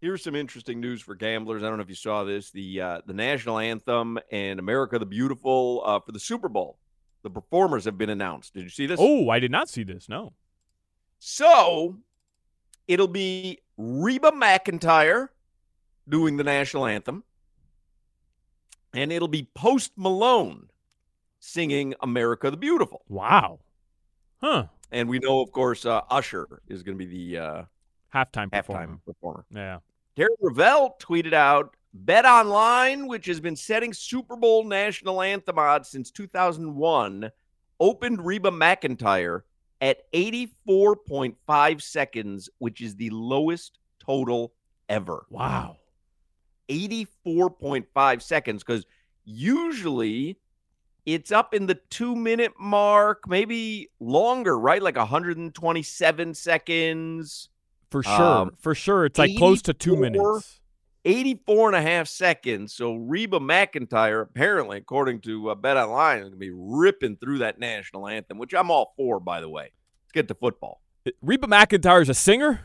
Here's some interesting news for gamblers. I don't know if you saw this. The uh, the national anthem and America the Beautiful uh, for the Super Bowl. The performers have been announced. Did you see this? Oh, I did not see this. No. So it'll be Reba McEntire doing the national anthem, and it'll be Post Malone singing America the Beautiful. Wow. Huh. And we know, of course, uh, Usher is going to be the uh, halftime performer. halftime performer. Yeah. Darren Rovell tweeted out Bet Online, which has been setting Super Bowl national anthem odds since 2001, opened Reba McEntire at 84.5 seconds, which is the lowest total ever. Wow. 84.5 seconds because usually it's up in the two minute mark, maybe longer, right? Like 127 seconds. For sure. Um, For sure. It's like close to two minutes. 84 and a half seconds. So Reba McEntire, apparently, according to uh, Bet Online, is going to be ripping through that national anthem, which I'm all for, by the way. Let's get to football. Reba McEntire is a singer?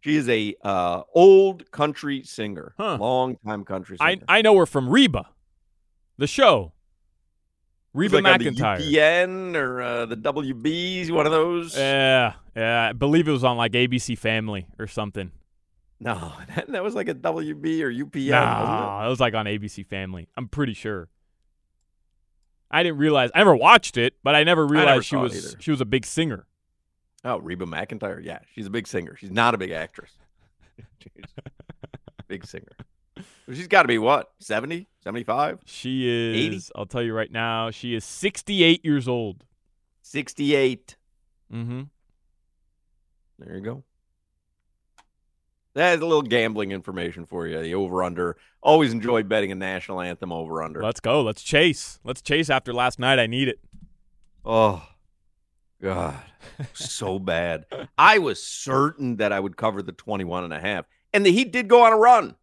She is a uh, old country singer, Huh. long time country I, singer. I know her from Reba, the show. Reba like on McEntire. the UPN or uh, the WBs, one of those. Yeah, yeah. I believe it was on like ABC Family or something. no, that, that was like a WB or UPN. nah, it was like on ABC Family. I'm pretty sure. I didn't realize. I never watched it, but I never never realized she saw it was either. she was a big singer. Oh, Reba McEntire. Yeah, she's a big singer. She's not a big actress. Big singer. She's got to be what, 70, 75, She is. 80? I'll tell you right now. She is 68 years old. 68. Mm-hmm. There you go. That's a little gambling information for you. The over under. Always enjoy betting a national anthem over under. Let's go. Let's chase. Let's chase after last night. I need it. Oh, God. so bad. I was certain that I would cover the 21 and a half. And the Heat did go on a run.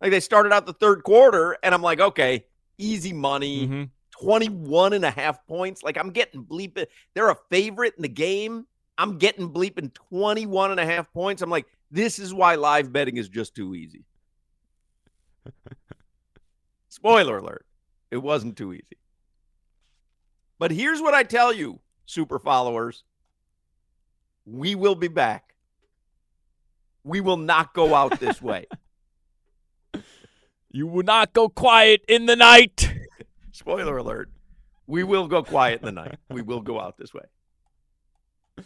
Like they started out the third quarter, and I'm like, okay, easy money. Mhm. 21 and a half points. Like I'm getting bleeping. They're a favorite in the game. I'm getting bleeping 21 and a half points. I'm like, this is why live betting is just too easy. Spoiler alert. It wasn't too easy. But here's what I tell you, super followers. We will be back. We will not go out this way. You will not go quiet in the night. Spoiler alert. We will go quiet in the night. We will go out this way.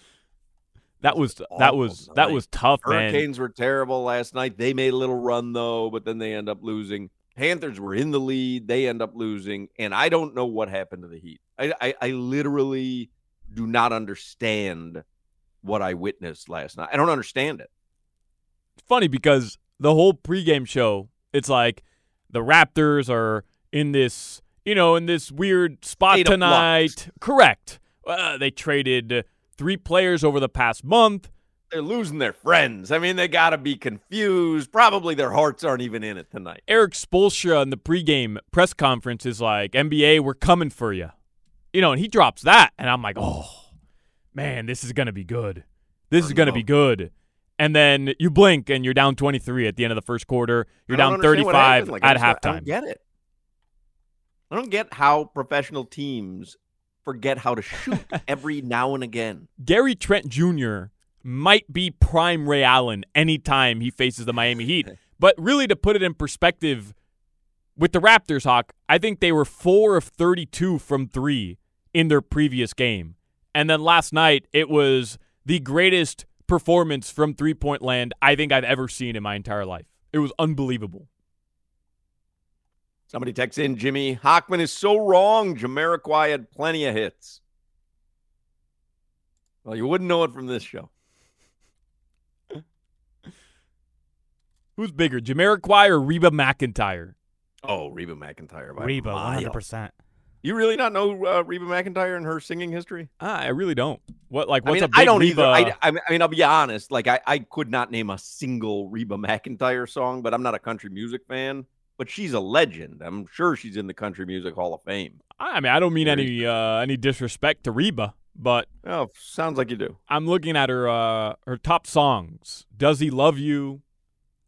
That was that was that was tough, man. Hurricanes were terrible last night. They made a little run though, but then they end up losing. Panthers were in the lead. They end up losing, and I don't know what happened to the Heat. I, I, I literally do not understand what I witnessed last night. I don't understand it. It's funny because the whole pregame show, it's like the Raptors are in this, you know, in this weird spot tonight. Correct. Uh, they traded three players over the past month. They're losing their friends. I mean, they got to be confused. Probably their hearts aren't even in it tonight. Erik Spoelstra in the pregame press conference is like, NBA, we're coming for you. You know, and he drops that. And I'm like, oh, man, this is going to be good. This is going to be good. And then you blink and you're down 23 at the end of the first quarter. You're down 35 happened. Like, at just- I halftime. don't get it. I don't get how professional teams forget how to shoot every now and again. Gary Trent Jr. might be prime Ray Allen anytime he faces the Miami Heat. But really, to put it in perspective, with the Raptors, Hawk, I think they were four of 32 from three in their previous game. And then last night, it was the greatest performance from three point land I think I've ever seen in my entire life. It was unbelievable. Somebody texts in Jimmy Hockman is so wrong. Jamiroquai had plenty of hits. Well, you wouldn't know it from this show. Who's bigger, Jamiroquai or Reba McEntire? Oh, Reba McEntire. By Reba, 100%. You really not know uh, Reba McEntire and her singing history? Ah, I really don't. What like I what's mean, a big I don't Reba? either. I, I mean- I mean, I'll be honest. Like, I, I could not name a single Reba McEntire song, but I'm not a country music fan. But she's a legend. I'm sure she's in the Country Music Hall of Fame. I mean, I don't mean any uh, any disrespect to Reba, but Oh, sounds like you do. I'm looking at her uh, her top songs. Does he love you?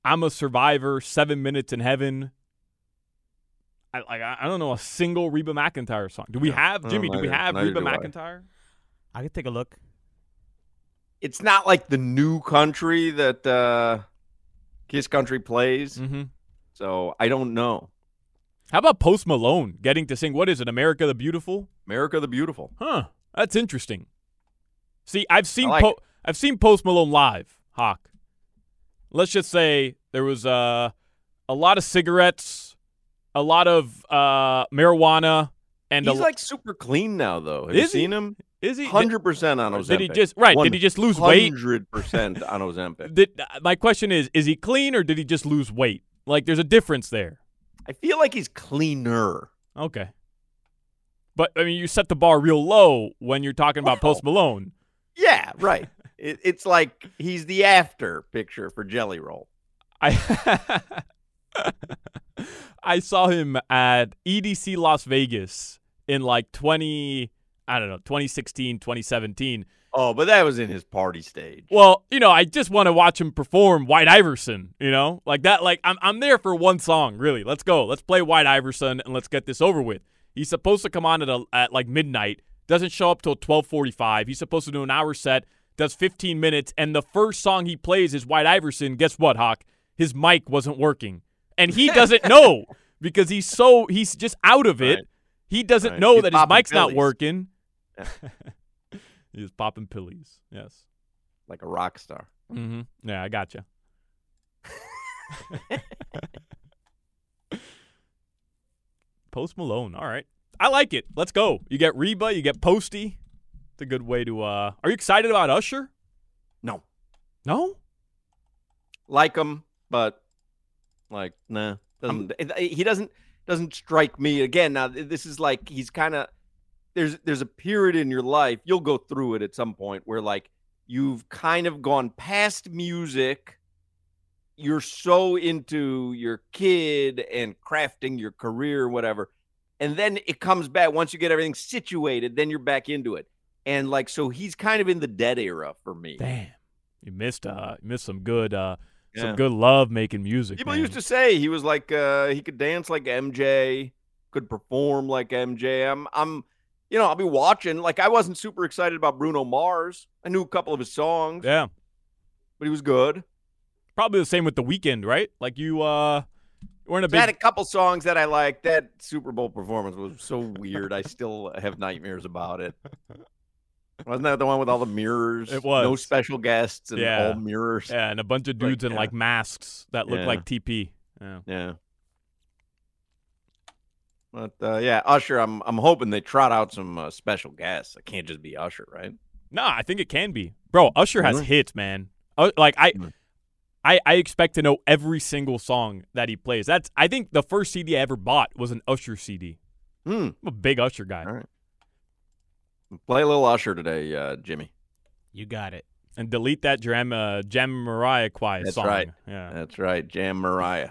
I'm a survivor. Seven minutes in heaven. I like. I I don't know a single Reba McEntire song. Do we have Oh, Jimmy? do we have neither Reba do I. McEntire? I could take a look. It's not like the new country that uh, Kiss Country plays. Mm-hmm. So I don't know. How about Post Malone getting to sing? What is it? America the Beautiful? America the Beautiful. Huh. That's interesting. See, I've seen like po- I've seen Post Malone live. Hawk. Let's just say there was uh, a lot of cigarettes, a lot of uh, marijuana, and He's a, like super clean now, though. Have you Is he? seen him? is he? Hundred percent on Ozempic. did he just right? Did he just lose weight? Hundred percent on Ozempic. Did, my question is: Is he clean or did he just lose weight? Like, there's a difference there. I feel like he's cleaner. Okay. But I mean, you set the bar real low when you're talking about Post Malone. Yeah, right. it, it's like he's the after picture for Jelly Roll. I I saw him at EDC Las Vegas in like 20 I don't know, 2016, 2017. Oh, but that was in his party stage. Well, you know, I just want to watch him perform White Iverson, you know? Like that like I'm I'm there for one song, really. Let's go. Let's play White Iverson and let's get this over with. He's supposed to come on at a, at like midnight, doesn't show up till 12:45. He's supposed to do an hour set, does 15 minutes, and the first song he plays is White Iverson. Guess what, Hawk? His mic wasn't working. And he doesn't know because he's so he's just out of it. Right. He doesn't Right. know He's that his mic's not working. he's popping pillies. Yes. Like a rock star. Mm-hmm. Yeah, I got gotcha. Post Malone. All right. I like it. Let's go. You get Reba, you get Posty. It's a good way to uh Are you excited about Usher? No. No? Like him, but like, nah. Doesn't he doesn't doesn't strike me again. Now this is like he's kind of there's there's a period in your life, you'll go through it at some point where like you've kind of gone past music. You're so into your kid and crafting your career, whatever. And then it comes back once you get everything situated, then you're back into it. And like so he's kind of in the dead era for me. Damn. You missed uh you missed some good uh Yeah. some good love making music. People man. used to say he was like uh he could dance like MJ, could perform like MJ. I'm I'm you know, I'll be watching. Like I wasn't super excited about Bruno Mars. I knew a couple of his songs, Yeah. but he was good. Probably the same with the Weeknd, right? Like you uh weren't a He had a couple songs that I liked. That Super Bowl performance was so weird. I still have nightmares about it. Wasn't that the one with all the mirrors? It was. No special guests and Yeah. all mirrors. Yeah, and a bunch of Like, dudes in yeah. like masks that look Yeah. like TP. Yeah. Yeah. But uh, yeah, Usher. I'm I'm hoping they trot out some uh, special guests. It can't just be Usher, right? No, I think it can be. Bro, Usher has Really? hits, man. Uh, like I, Mhm. I I expect to know every single song that he plays. That's I think the first CD I ever bought was an Usher CD. Hmm. I'm a big Usher guy. All right. Play a little Usher today, uh, Jimmy. You got it. And delete that Jam uh, Jamiroquai That's song. right. Yeah. That's right, Jam Mariah.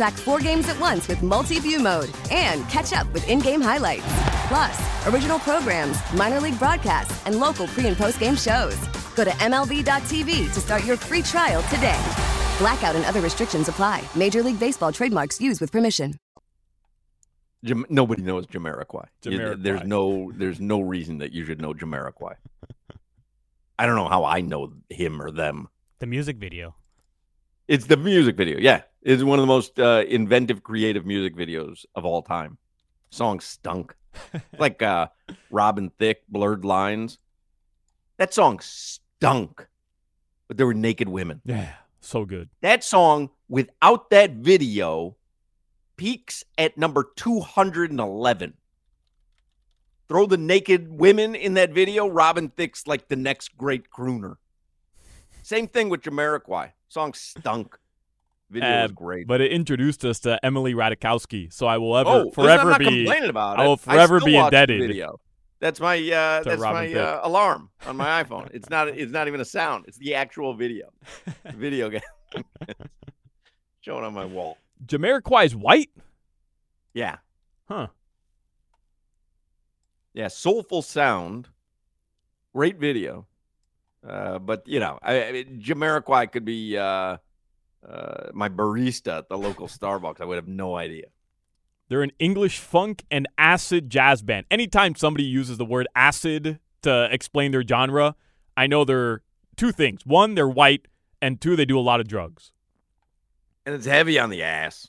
Track four games at once with multi view mode and catch up with in game highlights. Plus, original programs, minor league broadcasts, and local pre and post game shows. Go to MLB.tv to start your free trial today. Blackout and other restrictions apply. Major League Baseball trademarks used with permission. Jam- nobody knows Jamiroquai. Jamiroquai. There's no there's no reason that you should know Jamiroquai. I don't know how I know him or them. The music video. It's the music video. Yeah, it's one of the most uh, inventive, creative music videos of all time. Song stunk, like uh, Robin Thicke, "Blurred Lines." That song stunk, but there were naked women. Yeah, so good. That song, without that video, peaks at number 211. Throw the naked women in that video, Robin Thicke's like the next great crooner. Same thing with Jamiroquai. Song stunk. Video was Uh, great. But it introduced us to Emily Ratajkowski, so I will ever oh, forever I'm not be complaining about it. I will forever still be indebted. Video. That's my uh, that's Robin my uh, alarm on my iPhone. It's not it's not even a sound. It's the actual video. Video game. Showing on my wall. Jamiroquai's white. Yeah. Huh. Yeah, soulful sound, great video. Uh, but you know, I, I mean, Jamiroquai could be uh, uh, my barista at the local Starbucks. I would have no idea. They're an English funk and acid jazz band. Anytime somebody uses the word acid to explain their genre, I know they're two things. One, they're white, and two, they do a lot of drugs. And it's heavy on the ass.